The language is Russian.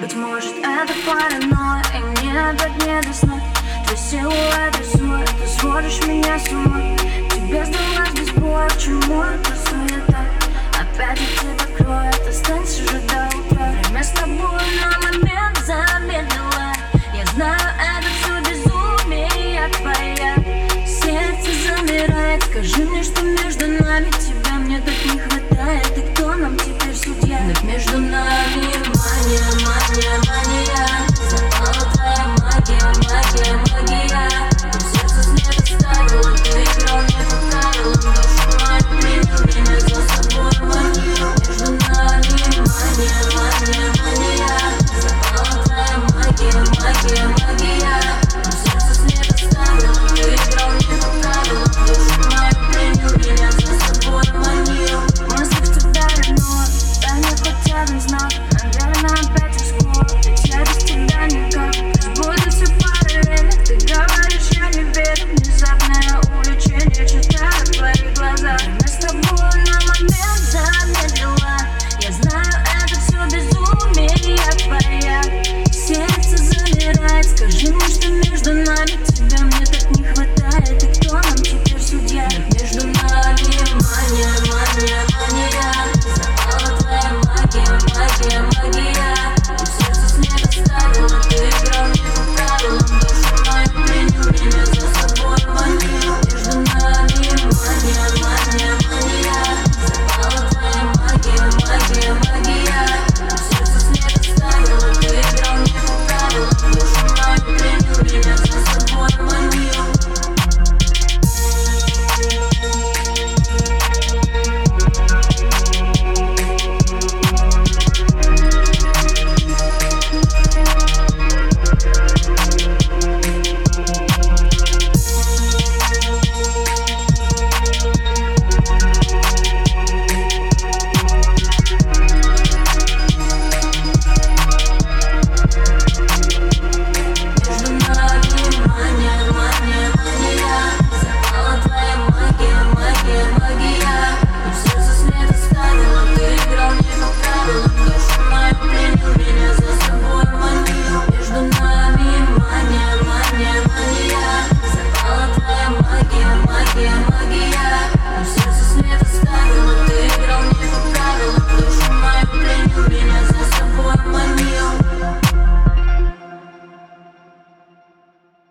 Быть может это паранойя И мне так не до сна. Твой силуэт рисует, ты сводишь меня с ума. Тебе сдалась без боя, к чему эта суета? Опять от тебя кроет, останься же до утра. Время с тобой на момент замедлила Я знаю, это все безумие твоя. Сердце замирает, скажи мне, что между нами Тебя мне так не хватает. И кто